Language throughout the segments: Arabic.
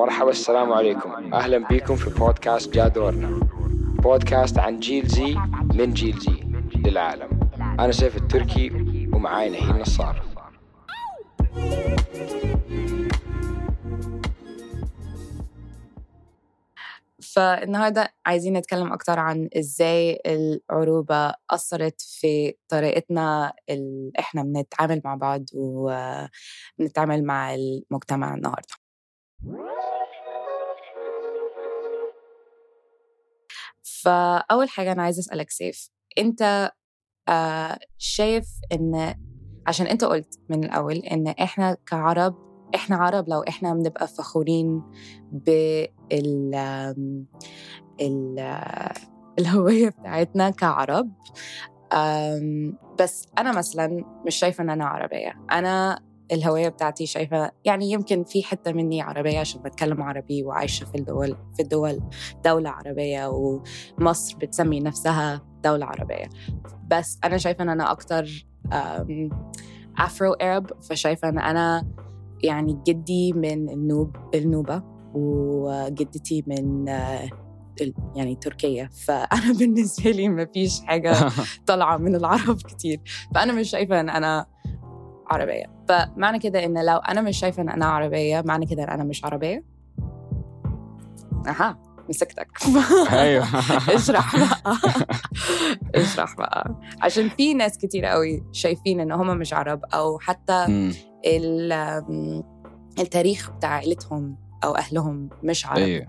مرحبا السلام عليكم. أهلا بكم في بودكاست جادورنا. بودكاست عن جيل زي من جيل زي للعالم. أنا سيف التركي ومعاي نهيل نصار فالنهاردة عايزين نتكلم أكتر عن إزاي العروبة أثرت في طريقتنا اللي إحنا بنتعامل مع بعض وبنتعامل مع المجتمع النهارده. فأول حاجة أنا عايزة أسألك سيف أنت آه شايف إن عشان أنت قلت من الأول إن إحنا كعرب إحنا عرب لو إحنا بنبقى فخورين بال ال الهوية بتاعتنا كعرب بس أنا مثلا مش شايفة إن أنا عربية. أنا الهوية بتاعتي شايفة يعني يمكن في حتة مني عربية عشان بتكلم عربي وعايشة في الدول في الدول دولة عربية ومصر بتسمي نفسها دولة عربية. بس أنا شايفة إن أنا أكتر أفرو أرب فشايفة إن أنا يعني جدي من النوب النوبة وجدتي من آه، يعني تركيا. فأنا بالنسبة لي ما فيش حاجة طالعة من العرب كتير. فأنا مش شايفة إن أنا عربية. فمعنى كده إن لو أنا مش شايفة إن أنا عربية معنى كده إن أنا مش عربية. أها مسكتك. أيوه. اشرح بقى. اشرح بقى. عشان في ناس كتير قوي شايفين إن هم مش عرب أو حتى التاريخ بتاع عائلتهم أو أهلهم مش عرب. أيوه.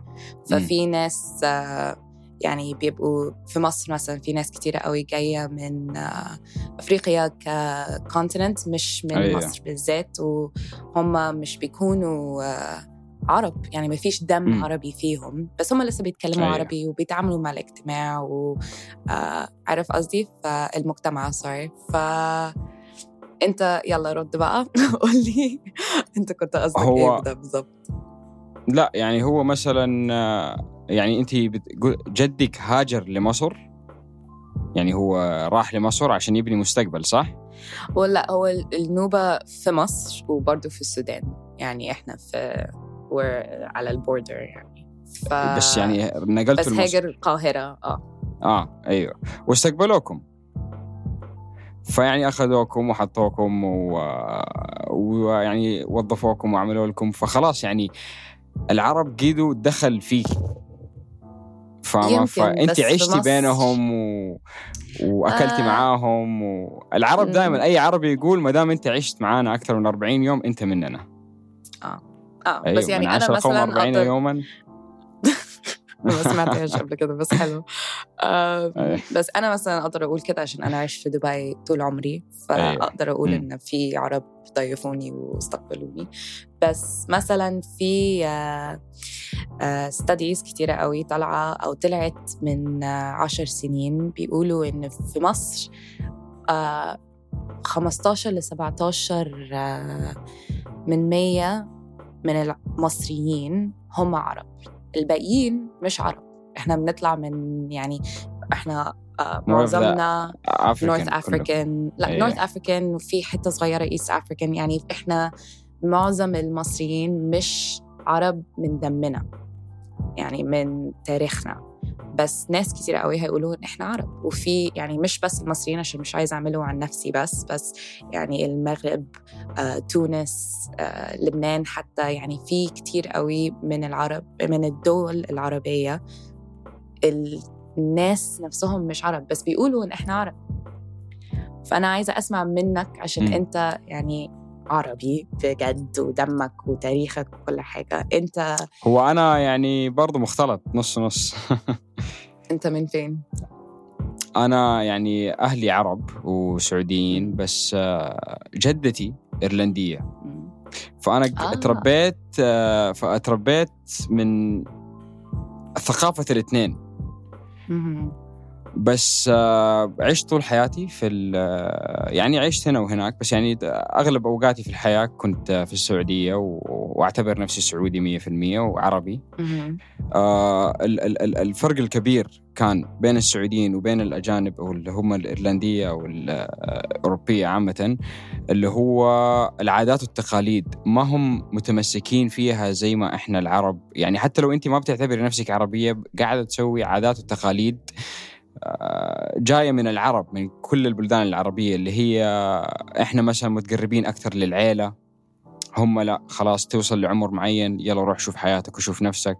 ففي ناس آه، يعني بيبقوا في مصر مثلا في ناس كتيرة قوي جاية من آه، أفريقيا ككونتيننت مش من. أيوة. مصر بالذات وهم مش بيكونوا آه، عرب يعني ما فيش دم مم. عربي فيهم بس هم لسه بيتكلموا. أيوة. عربي وبيتعاملوا مع الاجتماع وعارف قصدي فالمجتمع سوري ف أنت يلا رد بقى قول لي أنت كنت قصدك هو- إيه بالظبط لا يعني هو مثلا آه، يعني أنت جدك هاجر لمصر. يعني هو راح لمصر عشان يبني مستقبل صح؟ ولا هو ال- النوبة في مصر وبرضه في السودان. يعني إحنا في على البوردر يعني. ف... بس يعني نقلت بس هاجر القاهرة آه. آه أيوه. واستقبلوكم. فيعني أخذوكم وحطوكم و- ويعني وظفوكم وعملوا لكم. فخلاص يعني العرب قيدوا دخل فيك يمكن، فأنت عشتي بينهم و... وأكلتي آه. معاهم والعرب مم. دائما أي عربي يقول ما دام أنت عشت معانا أكثر من 40 يوم أنت مننا. آه. أيوة بس يعني من أنا مثلا 40 أقدر... يوما. ما سمعتهاش قبل كده بس حلو. آه أيوة. بس أنا مثلا أقدر أقول كده عشان أنا عشت في دبي طول عمري فأقدر أقول. إن في عرب ضيفوني واستقبلوني بس مثلا في ستاديز كتيرة قوي طالعة أو طلعت من آه، عشر سنين بيقولوا إن في مصر آه، 15 ل 17 آه، من 100 من المصريين هم عرب الباقيين مش عرب إحنا بنطلع من يعني إحنا آه، معظمنا North African لا إيه. North African وفي حتة صغيرة East African يعني إحنا معظم المصريين مش عرب من دمنا يعني من تاريخنا. بس ناس كتير قوي هيقولوا إن إحنا عرب. وفي يعني مش بس المصريين عشان مش عايزه أعمله عن نفسي بس بس يعني المغرب آه، تونس آه، لبنان حتى يعني في كتير قوي من العرب من الدول العربية الناس نفسهم مش عرب بس بيقولوا إن إحنا عرب. فأنا عايزة أسمع منك عشان مم. أنت يعني عربي بجد ودمك وتاريخك وكل حاجة. أنت هو أنا يعني برضو مختلط نص نص. أنت من فين؟ أنا يعني أهلي عرب وسعوديين بس جدتي إيرلندية. فأنا آه. اتربيت آه، فاتربيت من ثقافة الإثنين. مهم. بس آه، عشت طول حياتي في آه، يعني عشت هنا وهناك بس يعني أغلب أوقاتي في الحياة كنت في السعودية وأعتبر نفسي سعودي 100% وعربي. آه الفرق الكبير كان بين السعوديين وبين الأجانب أو اللي هم الإيرلندية أو الأوروبية عامة اللي هو العادات والتقاليد ما هم متمسكين فيها زي ما إحنا العرب. يعني حتى لو أنت ما بتعتبري نفسك عربية قاعدة تسوي عادات وتقاليد آه، جاية من العرب من كل البلدان العربية اللي هي إحنا مثلا متقربين أكثر للعيلة. هم لا خلاص توصل لعمر معين يلا روح شوف حياتك وشوف نفسك.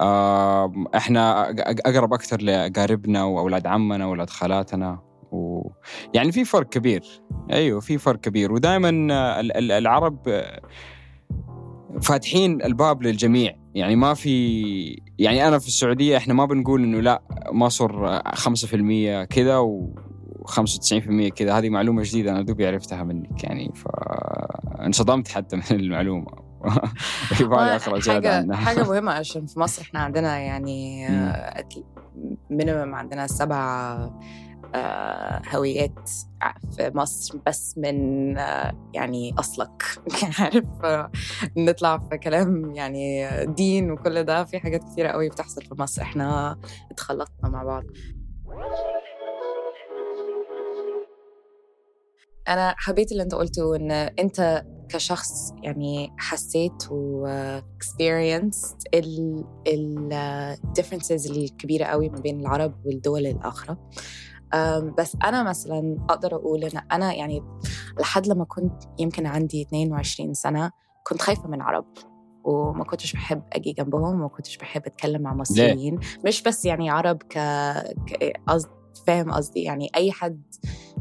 آه، إحنا أقرب أكثر لاقاربنا وأولاد عمنا وأولاد خالاتنا و... يعني في فرق كبير. أيوه في فرق كبير. ودائما العرب فاتحين الباب للجميع. يعني ما في يعني أنا في السعودية إحنا ما بنقول إنه لا مصر 5% كذا و 95% كذا. هذه معلومة جديدة أنا دوبي عرفتها منك يعني فانصدمت حتى من المعلومة. حاجة حاجة مهمة عشان في مصر إحنا عندنا يعني مينيمم عندنا سبع آه، هويات في مصر بس من آه، يعني أصلك. عارف نطلع في كلام يعني دين وكل ده في حاجات كتيرة قوي بتحصل في مصر. إحنا اتخلطنا مع بعض. أنا حبيت اللي أنت قلته إن أنت كشخص يعني حسيت و experienced ال ال differences الكبيرة قوي ما بين العرب والدول الآخرة بس أنا مثلا أقدر أقول إن أنا يعني لحد لما كنت يمكن عندي 22 سنة كنت خايفة من عرب وما كنتش بحب أجي جنبهم وما كنتش بحب أتكلم مع مصريين. مش بس يعني عرب ك, قصد فاهم قصدي؟ يعني أي حد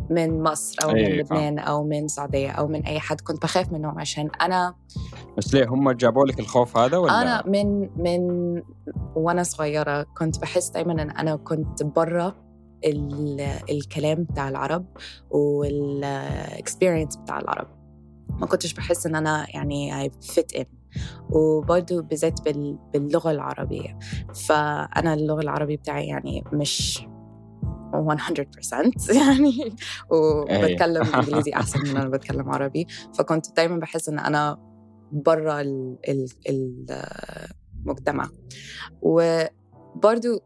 من مصر أو من لبنان أو من السعودية أو من أي حد كنت بخاف منهم عشان أنا بس ليه؟ هم جابوا لك الخوف هذا ولا؟ أنا من من وأنا صغيرة كنت بحس دايما إن أنا كنت بره الكلام بتاع العرب والاكسبيرينس بتاع العرب. ما كنتش بحس إن أنا يعني I fit in. وبرضه بالذات باللغة العربية. فأنا اللغة العربية بتاعي يعني مش 100% يعني وبتكلم إنجليزي أحسن من أنا بتكلم عربي. فكنت دايما بحس إن أنا بره المجتمع و برضو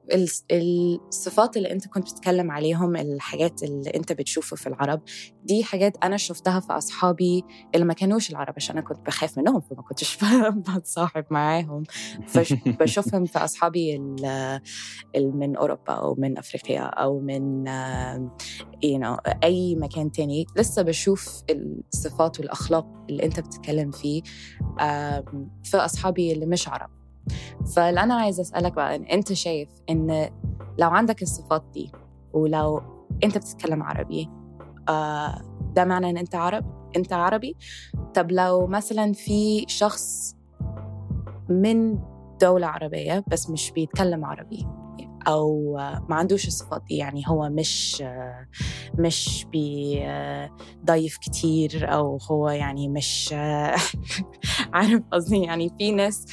الصفات اللي انت كنت بتتكلم عليهم الحاجات اللي انت بتشوفه في العرب دي حاجات أنا شفتها في أصحابي اللي ما كانوش العرب عشان أنا كنت بخاف منهم فما كنتش بتصاحب معاهم. فبشوفهم في أصحابي من أوروبا أو من أفريقيا أو من you know, أي مكان تاني. لسه بشوف الصفات والأخلاق اللي انت بتتكلم فيه في أصحابي اللي مش عرب. فاللي أنا عايزة أسألك بقى إن أنت شايف إن لو عندك الصفات دي ولو أنت بتتكلم عربي آه ده معنى إن أنت عرب أنت عربي؟ طب لو مثلا في شخص من دولة عربية بس مش بيتكلم عربي أو ما عندوش الصفات دي يعني هو مش مش بيضيف كتير أو هو يعني مش عارف قصدي يعني في ناس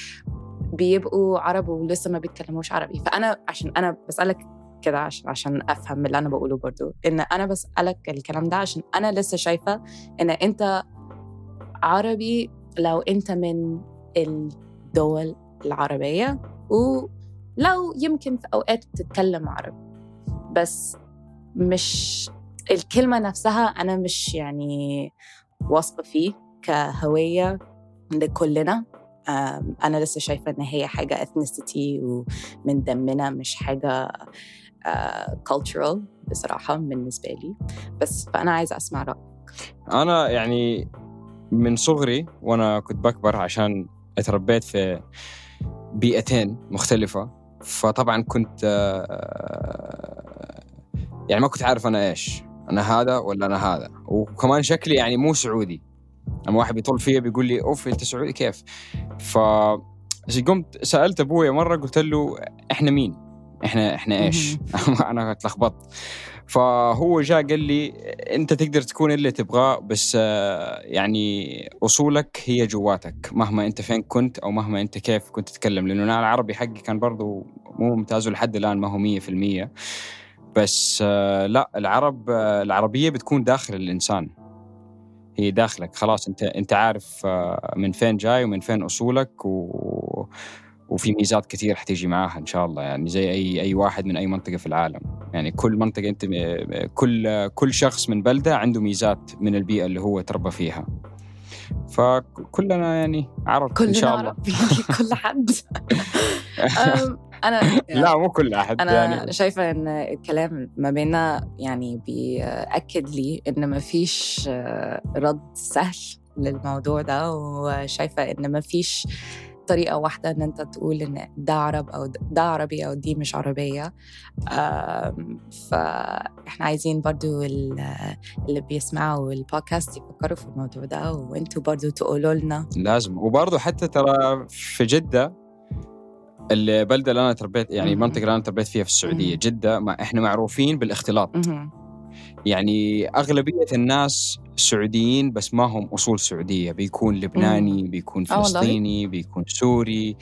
بيبقوا عرب ولسه ما بيتكلموش عربي. فأنا عشان أنا بسألك كده عشان عشان أفهم اللي أنا بقوله برضو. إن أنا بسألك الكلام ده عشان أنا لسه شايفة إن أنت عربي لو أنت من الدول العربية ولو يمكن في أوقات تتكلم عربي. بس مش الكلمة نفسها أنا مش يعني واثقة فيه كهوية لكلنا. أنا لسه شايفة إن هي حاجة ethnicity ومن دمنا مش حاجة cultural بصراحة بالنسبة لي. بس فأنا عايزة أسمع رأيك. أنا يعني من صغري وأنا كنت بكبر عشان اتربيت في بيئتين مختلفة. فطبعا كنت يعني ما كنت عارف أنا إيش. أنا هذا ولا أنا هذا. وكمان شكلي يعني مو سعودي. لما واحد بيطل فيا بيقول لي أوف أنت سعودي كيف؟ ف قمت سألت أبويا مرة قلت له إحنا مين؟ إحنا إحنا إيش؟ أنا اتلخبطت فهو جاء قال لي أنت تقدر تكون اللي تبغاه بس يعني أصولك هي جواتك. مهما أنت فين كنت أو مهما أنت كيف كنت تتكلم لأنه أنا العربي حقي كان برضو مو ممتاز ولحد الآن ما هو 100% بس آه، لا العرب آه، العربية بتكون داخل الإنسان. هي داخلك. خلاص أنت أنت عارف آه، من فين جاي ومن فين أصولك و وفي ميزات كثير حتيجي معاها إن شاء الله. يعني زي أي أي واحد من أي منطقة في العالم. يعني كل منطقة أنت كل كل شخص من بلدة عنده ميزات من البيئة اللي هو تربى فيها. فكلنا يعني عرب كلنا ان شاء الله. عرب. كل حد. أنا لا مو كل أحد أنا يعني. شايفة إن الكلام ما بيننا يعني بيأكد لي إن ما فيش رد سهل للموضوع ده وشايفة إن ما فيش طريقة واحدة إن أنت تقول إن ده عرب أو ده عربي أو دي مش عربية. أم، فإحنا عايزين برضو ال- اللي بيسمعوا البودكاست يفكروا في الموضوع ده وأنتوا برضو تقولوا لنا. لازم. وبرضه حتى ترى في جدة البلدة اللي أنا تربيت يعني. المنطقة اللي أنا تربيت فيها في السعودية. جدة ما إحنا معروفين بالاختلاط. يعني أغلبية الناس سعوديين بس ما هم أصول سعودية بيكون لبناني بيكون آه؟ فلسطيني بيكون سوري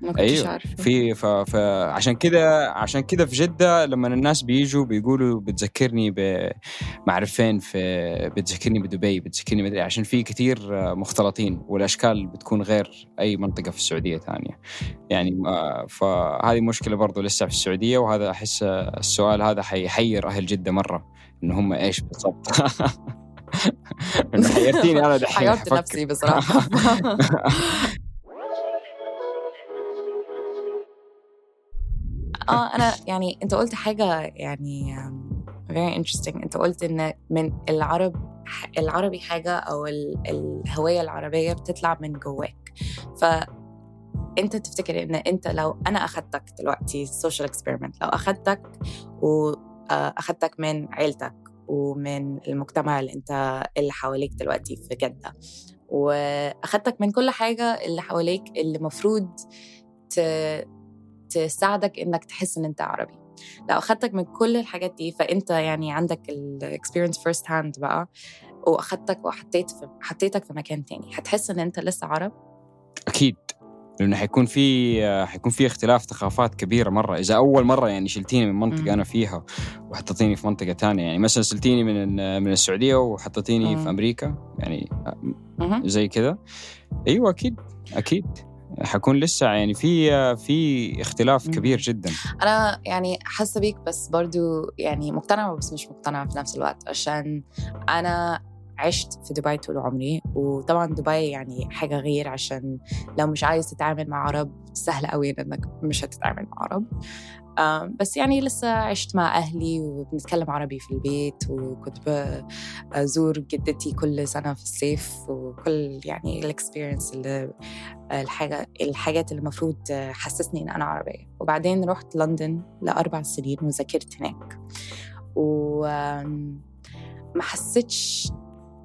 ما كنتش أيوه. عارفة. في ف... فعشان كده عشان كده في جدة لما الناس بيجوا بيقولوا بتذكرني ب ما أعرف فين في بتذكرني بدبي بتذكرني مدري عشان في كثير مختلطين والأشكال بتكون غير أي منطقة في السعودية ثانية. يعني فهذه مشكلة برضو لسه في السعودية وهذا أحس السؤال هذا حيحير أهل جدة مرة إن هم إيش بالضبط؟ حيرتيني أنا دحين حيرت. نفسي بصراحة. آه أنا يعني أنت قلت حاجة يعني very interesting. أنت قلت إن من العرب العربي حاجة أو ال- الهوية العربية بتطلع من جواك. ف أنت تفتكر إن أنت لو أنا أخدتك دلوقتي social experiment لو أخدتك واخدتك من عيلتك ومن المجتمع اللي أنت اللي حواليك دلوقتي في جدة وأخدتك من كل حاجة اللي حواليك اللي مفروض ت... تساعدك إنك تحس إن أنت عربي. لو أخدتك من كل الحاجات دي فأنت يعني عندك ال experience first hand بقى وأخدتك وحطيت في حطيتك في مكان تاني هتحس إن أنت لسه عرب؟ أكيد. لأنه حيكون في حيكون في اختلاف ثقافات كبيرة مرة. إذا أول مرة يعني شلتيني من منطقة. أنا فيها وحطيتيني في منطقة ثانية يعني مثلا شلتيني من من السعودية وحطيتيني. في أمريكا يعني. زي كذا أيوه أكيد أكيد. حكون لسه يعني في في اختلاف. كبير جدا أنا يعني حاسة بيك بس برضو يعني مقتنعة بس مش مقتنعة في نفس الوقت عشان أنا عشت في دبي طول عمري وطبعا دبي يعني حاجة غير عشان لو مش عايز تتعامل مع عرب سهل قوي إنك مش هتتعامل مع عرب بس يعني لسه عشت مع أهلي وبنتكلم عربي في البيت وكنت بزور جدتي كل سنة في الصيف وكل يعني الاكسبيرينس اللي الحاجة الحاجات اللي المفروض حسسني إن أنا عربية. وبعدين رحت لندن لأربع سنين وذاكرت هناك. وما حسيتش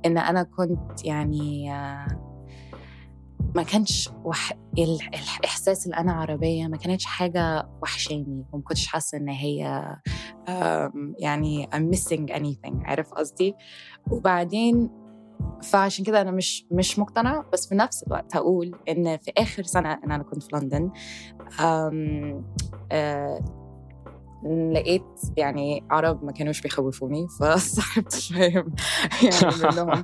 إن أنا كنت يعني آه، ما كانش وح... ال- الإحساس اللي أنا عربية ما كانتش حاجة وحشاني وما كنتش حاسة إن هي يعني I'm missing anything عارف قصدي؟ وبعدين فعشان كده أنا مش مش مقتنعة بس في نفس الوقت هقول إن في آخر سنة إن أنا كنت في لندن لقيت يعني عرب ما كانوش بيخوفوني فصاحبت شوية يعني منهم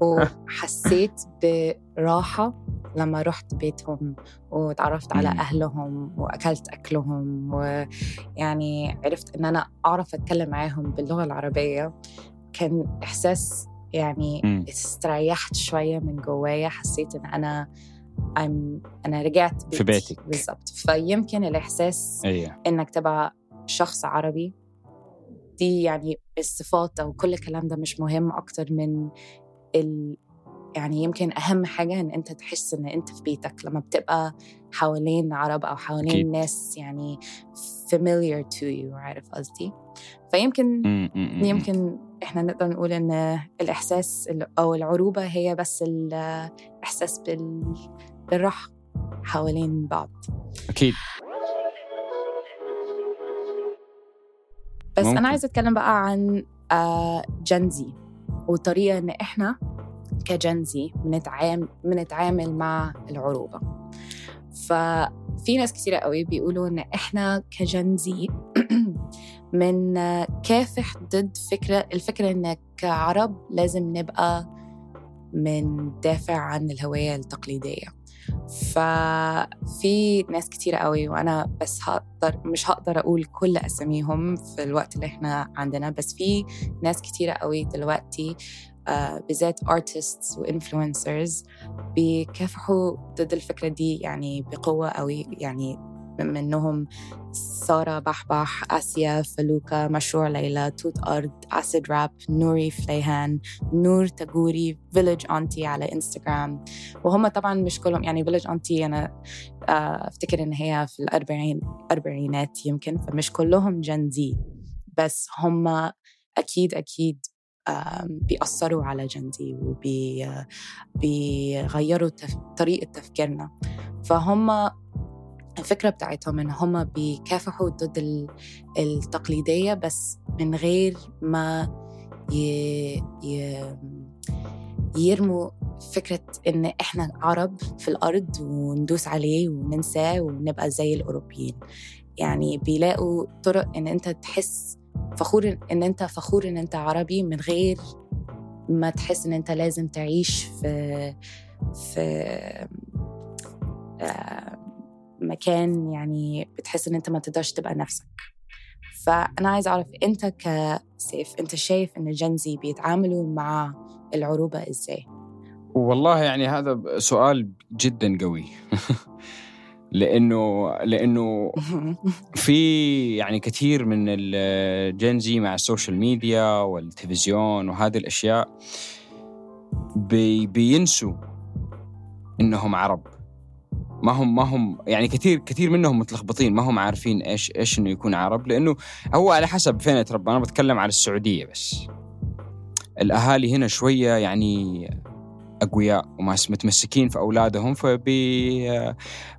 وحسيت براحة لما رحت بيتهم وتعرفت على مم. أهلهم وأكلت أكلهم ويعني عرفت إن أنا أعرف أتكلم معاهم باللغة العربية كان إحساس يعني مم. استريحت شوية من جوايا حسيت إن أنا I'm أنا رجعت بيتي في بيتك. بالظبط فيمكن الإحساس أيوه إنك تبقى شخص عربي دي يعني الصفات أو كل الكلام ده مش مهم أكتر من ال يعني يمكن أهم حاجة إن أنت تحس إن أنت في بيتك لما بتبقى حوالين عرب أو حوالين أكيد. ناس يعني familiar to you عارف قصدي فيمكن. يمكن إحنا نقدر نقول إن الإحساس ال- أو العروبة هي بس الاحساس بال بالراحة حوالين بعض أكيد بس ممكن. أنا عايزة أتكلم بقى عن جنزي وطريقة إن إحنا كجنزي بنتعامل مع العروبة. ففي ناس كتيرة قوي بيقولوا إن إحنا كجنزي من كافح ضد فكرة الفكرة إنك كعرب لازم نبقى من دافع عن الهوية التقليدية. ففي ناس كتير قوي وأنا بس هقدر مش هقدر أقول كل أساميهم في الوقت اللي إحنا عندنا بس في ناس كتير قوي دلوقتي بالذات artists و influencers بيكافحوا ضد الفكرة دي يعني بقوة قوي يعني منهم سارة بحبح آسيا فلوكا مشروع ليلى توت أرض Acid Arab نوري فليهان نور تاجوري فيلج أنتي على إنستغرام وهم طبعا مش كلهم يعني فيلج أنتي أنا أفتكر إن هي في الأربعين أربعينات يمكن فمش كلهم جنزي بس هم أكيد أكيد بيأثروا على جنزي وبيغيروا طريقة تفكيرنا فهم الفكرة بتاعتهم إن هم بيكافحوا ضد التقليدية بس من غير ما. يرموا فكرة إن إحنا عرب في الأرض وندوس عليه وننساه ونبقى زي الأوروبيين يعني بيلاقوا طرق إن أنت تحس فخور إن أنت فخور إن أنت عربي من غير ما تحس إن أنت لازم تعيش في في آه مكان يعني بتحس إن أنت ما تقدرش تبقى نفسك. فأنا عايز أعرف أنت كسيف أنت شايف إن ال Gen Z بيتعاملوا مع العروبة إزاي؟ والله يعني هذا سؤال جدا قوي. لأنه لأنه في يعني كثير من ال Gen Z مع ال social media والتلفزيون وهذه الأشياء بي بينسوا إنهم عرب. ما هم ما هم يعني كثير كثير منهم متلخبطين ما هم عارفين إيش إيش إنه يكون عرب لأنه هو على حسب فين يتربى أنا بتكلم على السعودية بس. الأهالي هنا شوية يعني أقوياء وماس متمسكين في أولادهم فبي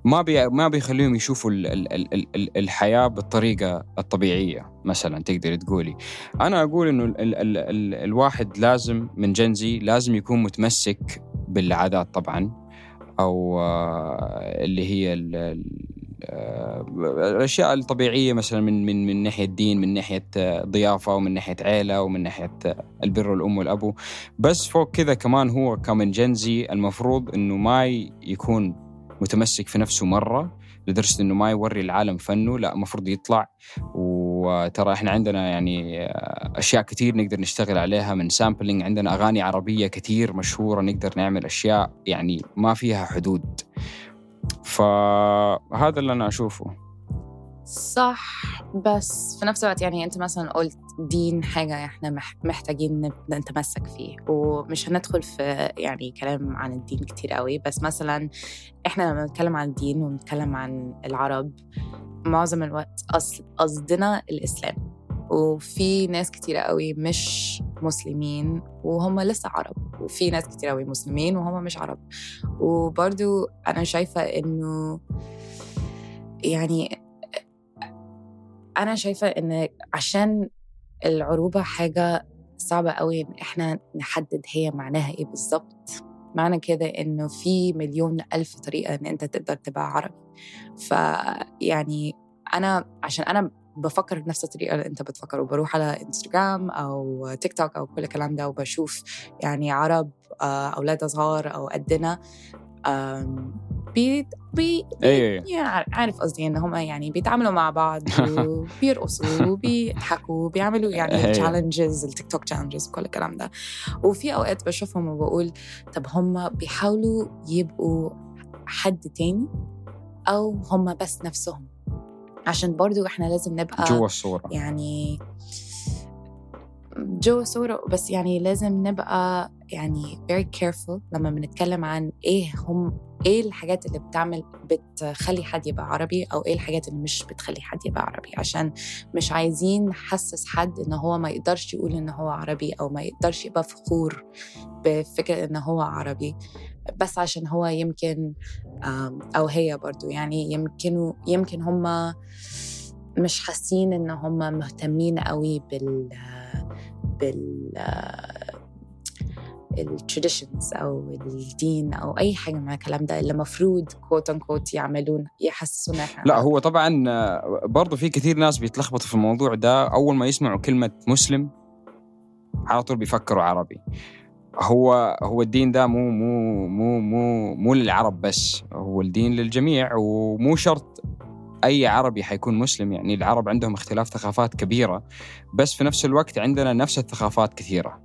ما بي ما بيخليهم يشوفوا ال ال ال ال الحياة بالطريقة الطبيعية مثلا تقدر تقولي. أنا أقول إنه ال ال ال الواحد لازم من جنزي لازم يكون متمسك بالعادات طبعا أو آه، اللي هي آه، الأشياء الطبيعية مثلا من من من ناحية دين من ناحية آه، ضيافة ومن ناحية عيلة ومن ناحية البر والأم والأبو. بس فوق كذا كمان هو كمن جنزي المفروض إنه ما يكون متمسك في نفسه مرة لدرجة إنه ما يوري العالم فنه لا المفروض يطلع. وترى إحنا عندنا يعني أشياء كثير نقدر نشتغل عليها من سامبلينج عندنا أغاني عربية كثير مشهورة نقدر نعمل أشياء يعني ما فيها حدود. فهذا اللي أنا أشوفه. صح بس في نفس الوقت يعني أنت مثلا قلت دين حاجة إحنا محتاجين نتمسك فيه ومش هندخل في يعني كلام عن الدين كتير قوي بس مثلا إحنا لما نتكلم عن الدين ونتكلم عن العرب معظم الوقت اصل قصدنا الإسلام. وفي ناس كتير قوي مش مسلمين وهم لسه عرب وفي ناس كتير قوي مسلمين وهم مش عرب. وبرضو أنا شايفة إنه يعني أنا شايفة إن عشان العروبة حاجة صعبة قوي إن إحنا نحدد هي معناها إيه بالظبط. معنى كده إنه في مليون ألف طريقة إن أنت تقدر تبقى عربي. فيعني أنا عشان أنا بفكر بنفس الطريقة اللي انت بتفكر وبروح على انستغرام أو تيك توك أو كل الكلام ده وبشوف يعني عرب آه، أولاد صغار أو قدنا بي بي أيه. يعني عارف قصدي إن هم يعني بيتعاملوا مع بعض وبيرقصوا وبيضحكوا وبيعملوا يعني challenges ال TikTok challenges وكل الكلام ده. وفي أوقات بشوفهم وبقول طب هم بيحاولوا يبقوا حد تاني أو هم بس نفسهم؟ عشان برضو إحنا لازم نبقى جوا الصورة. يعني جوا الصورة بس يعني لازم نبقى يعني very careful لما بنتكلم عن إيه هم إيه الحاجات اللي بتعمل بتخلي حد يبقى عربي أو إيه الحاجات اللي مش بتخلي حد يبقى عربي عشان مش عايزين نحسس حد ان هو ما يقدرش يقول ان هو عربي أو ما يقدرش يبقى فخور بفكرة ان هو عربي. بس عشان هو يمكن أو هي برضو يعني يمكن يمكن هم مش حاسين إن هم مهتمين قوي بال بال ال traditions أو الدين أو أي حاجة من الكلام ده اللي المفروض quote unquote يعملون يحسسونا إحنا. لا هو طبعا برضو في كثير ناس بيتلخبطوا في الموضوع ده. أول ما يسمعوا كلمة مسلم على طول بيفكروا عربي. هو هو الدين ده مو مو مو مو مو للعرب بس هو الدين للجميع ومو شرط أي عربي حيكون مسلم. يعني العرب عندهم اختلاف ثقافات كبيرة بس في نفس الوقت عندنا نفس الثقافات كثيرة.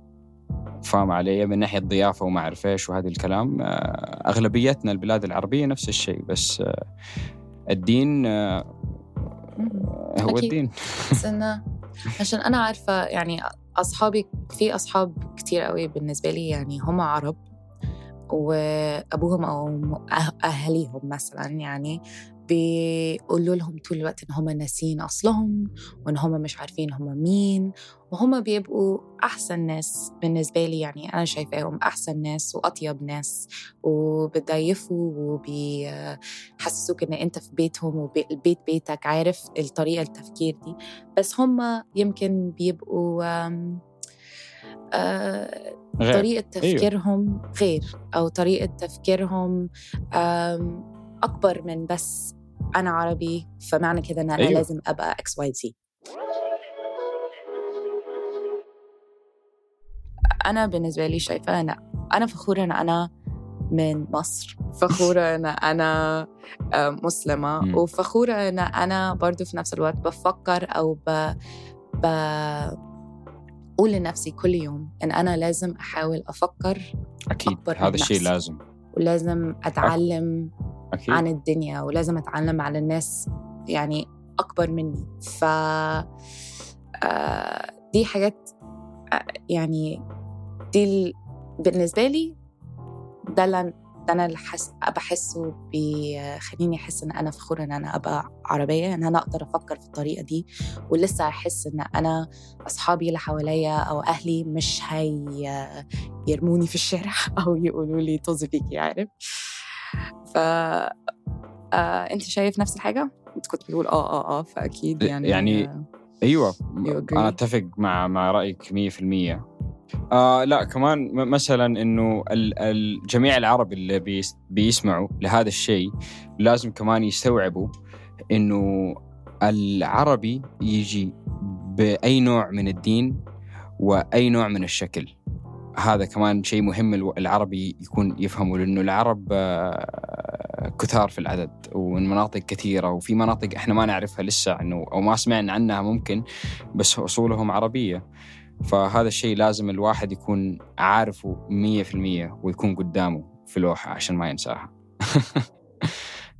فاهم علي؟ من ناحية ضيافه وما أعرف إيش وهذا الكلام. آه، أغلبيتنا البلاد العربية نفس الشيء بس آه، الدين آه، هو أكيد. الدين. إنه عشان أنا عارفة يعني أصحابي في أصحاب كتير قوي بالنسبة لي يعني هم عرب وأبوهم أو م- أه- اهاليهم مثلا يعني بيقولوا لهم طول الوقت إن هم ناسين أصلهم وإن هم مش عارفين هم مين وهم بيبقوا أحسن ناس بالنسبة لي. يعني أنا شايفاهم أحسن ناس وأطيب ناس وبتضيفوا وبيحسسوك إن أنت في بيتهم والبيت بيتك عارف الطريقة التفكير دي. بس هم يمكن بيبقوا آه، غير. طريقة تفكيرهم غير أو طريقة تفكيرهم أكبر من بس أنا عربي فمعنى كده إن أنا أيوة. لازم أبقى X Y Z أنا بالنسبة لي شايفة أنا أنا فخورة إن أنا من مصر فخورة إن أنا آه، مسلمة. وفخورة إن أنا برضو في نفس الوقت بفكر أو ب... ب... أقول لنفسي كل يوم إن أنا لازم أحاول أفكر من هذا الشيء. لازم ولازم أتعلم أكيد عن الدنيا ولازم أتعلم على الناس يعني أكبر مني ف آه، دي حاجات آه، يعني دي ال- بالنسبة لي ده اللي أنا. بحسه بيخليني أحس إن أنا فخورة إن أنا أبقى عربية إن أنا أقدر أفكر في الطريقة دي ولسه أحس إن أنا أصحابي اللي حواليا أو أهلي مش هي يرموني في الشارع أو يقولوا لي طز فيكي عارف ف آه، أنت شايف نفس الحاجة؟ أنت كنت بتقول آه آه آه فأكيد يعني يعني آه، أيوه? أنا أتفق مع مع رأيك 100% آه لا كمان مثلا إنه ال- ال- جميع العرب اللي بيس بيسمعوا لهذا الشيء لازم كمان يستوعبوا إنه العربي يجي بأي نوع من الدين وأي نوع من الشكل هذا كمان شيء مهم العربي يكون يفهمه لأنه العرب آه، كثار في العدد ومن مناطق كثيرة وفي مناطق إحنا ما نعرفها لسه إنه أو ما سمعنا عنها ممكن بس أصولهم عربية. فهذا الشيء لازم الواحد يكون عارفه 100% ويكون قدامه في لوحه عشان ما ينساها.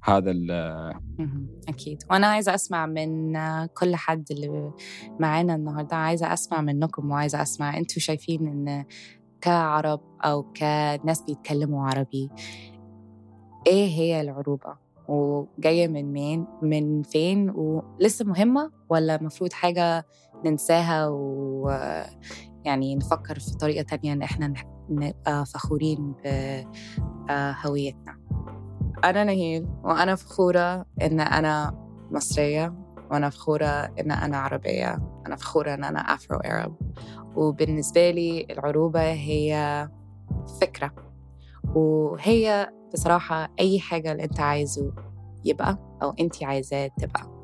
هذا ال- مهم. أكيد. وأنا عايزة أسمع من آه، كل حد اللي معانا النهاردة عايزة أسمع منكم وعايزة أسمع أنتوا شايفين إن كعرب أو كناس بيتكلموا عربي إيه هي العروبة؟ وجاية من مين؟ من فين؟ ولسه مهمة ولا المفروض حاجة ننساها ويعني نفكر في طريقة تانية إن إحنا نبقى فخورين بهويتنا أنا نهيل وأنا فخورة إن أنا مصرية وأنا فخورة إن أنا عربية أنا فخورة إن أنا أفرو أرب وبالنسبة لي العروبة هي فكرة وهي بصراحة أي حاجة اللي أنت عايزه يبقى أو أنت عايزاه تبقى.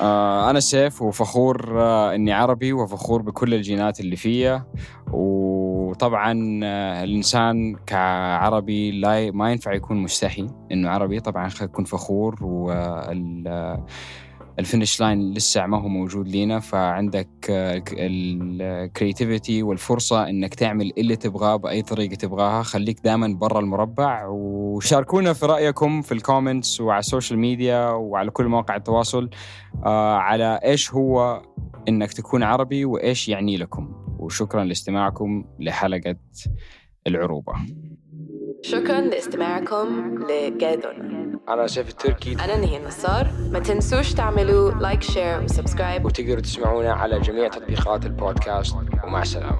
آه، أنا سيف وفخور آه، إني عربي وفخور بكل الجينات اللي فيا. وطبعا آه، الإنسان كعربي لا ما ينفع يكون مستحي إنه عربي. طبعا يكون فخور وال finish line لسه ما هو موجود لينا فعندك ال creativity والفرصة إنك تعمل اللي تبغاه بأي طريقة تبغاها. خليك دائما برا المربع وشاركونا في رأيكم في ال comments وعلى ال social media وعلى كل مواقع التواصل آه، على إيش هو إنك تكون عربي وإيش يعني لكم. وشكرا لاستماعكم لحلقة العروبة. شكرا لاستماعكم لجاذون أنا سيف التركي. أنا نهى النصار. ما تنسوش تعملوا like share و subscribe وتقدروا تسمعونا على جميع تطبيقات البودكاست. ومع السلامة.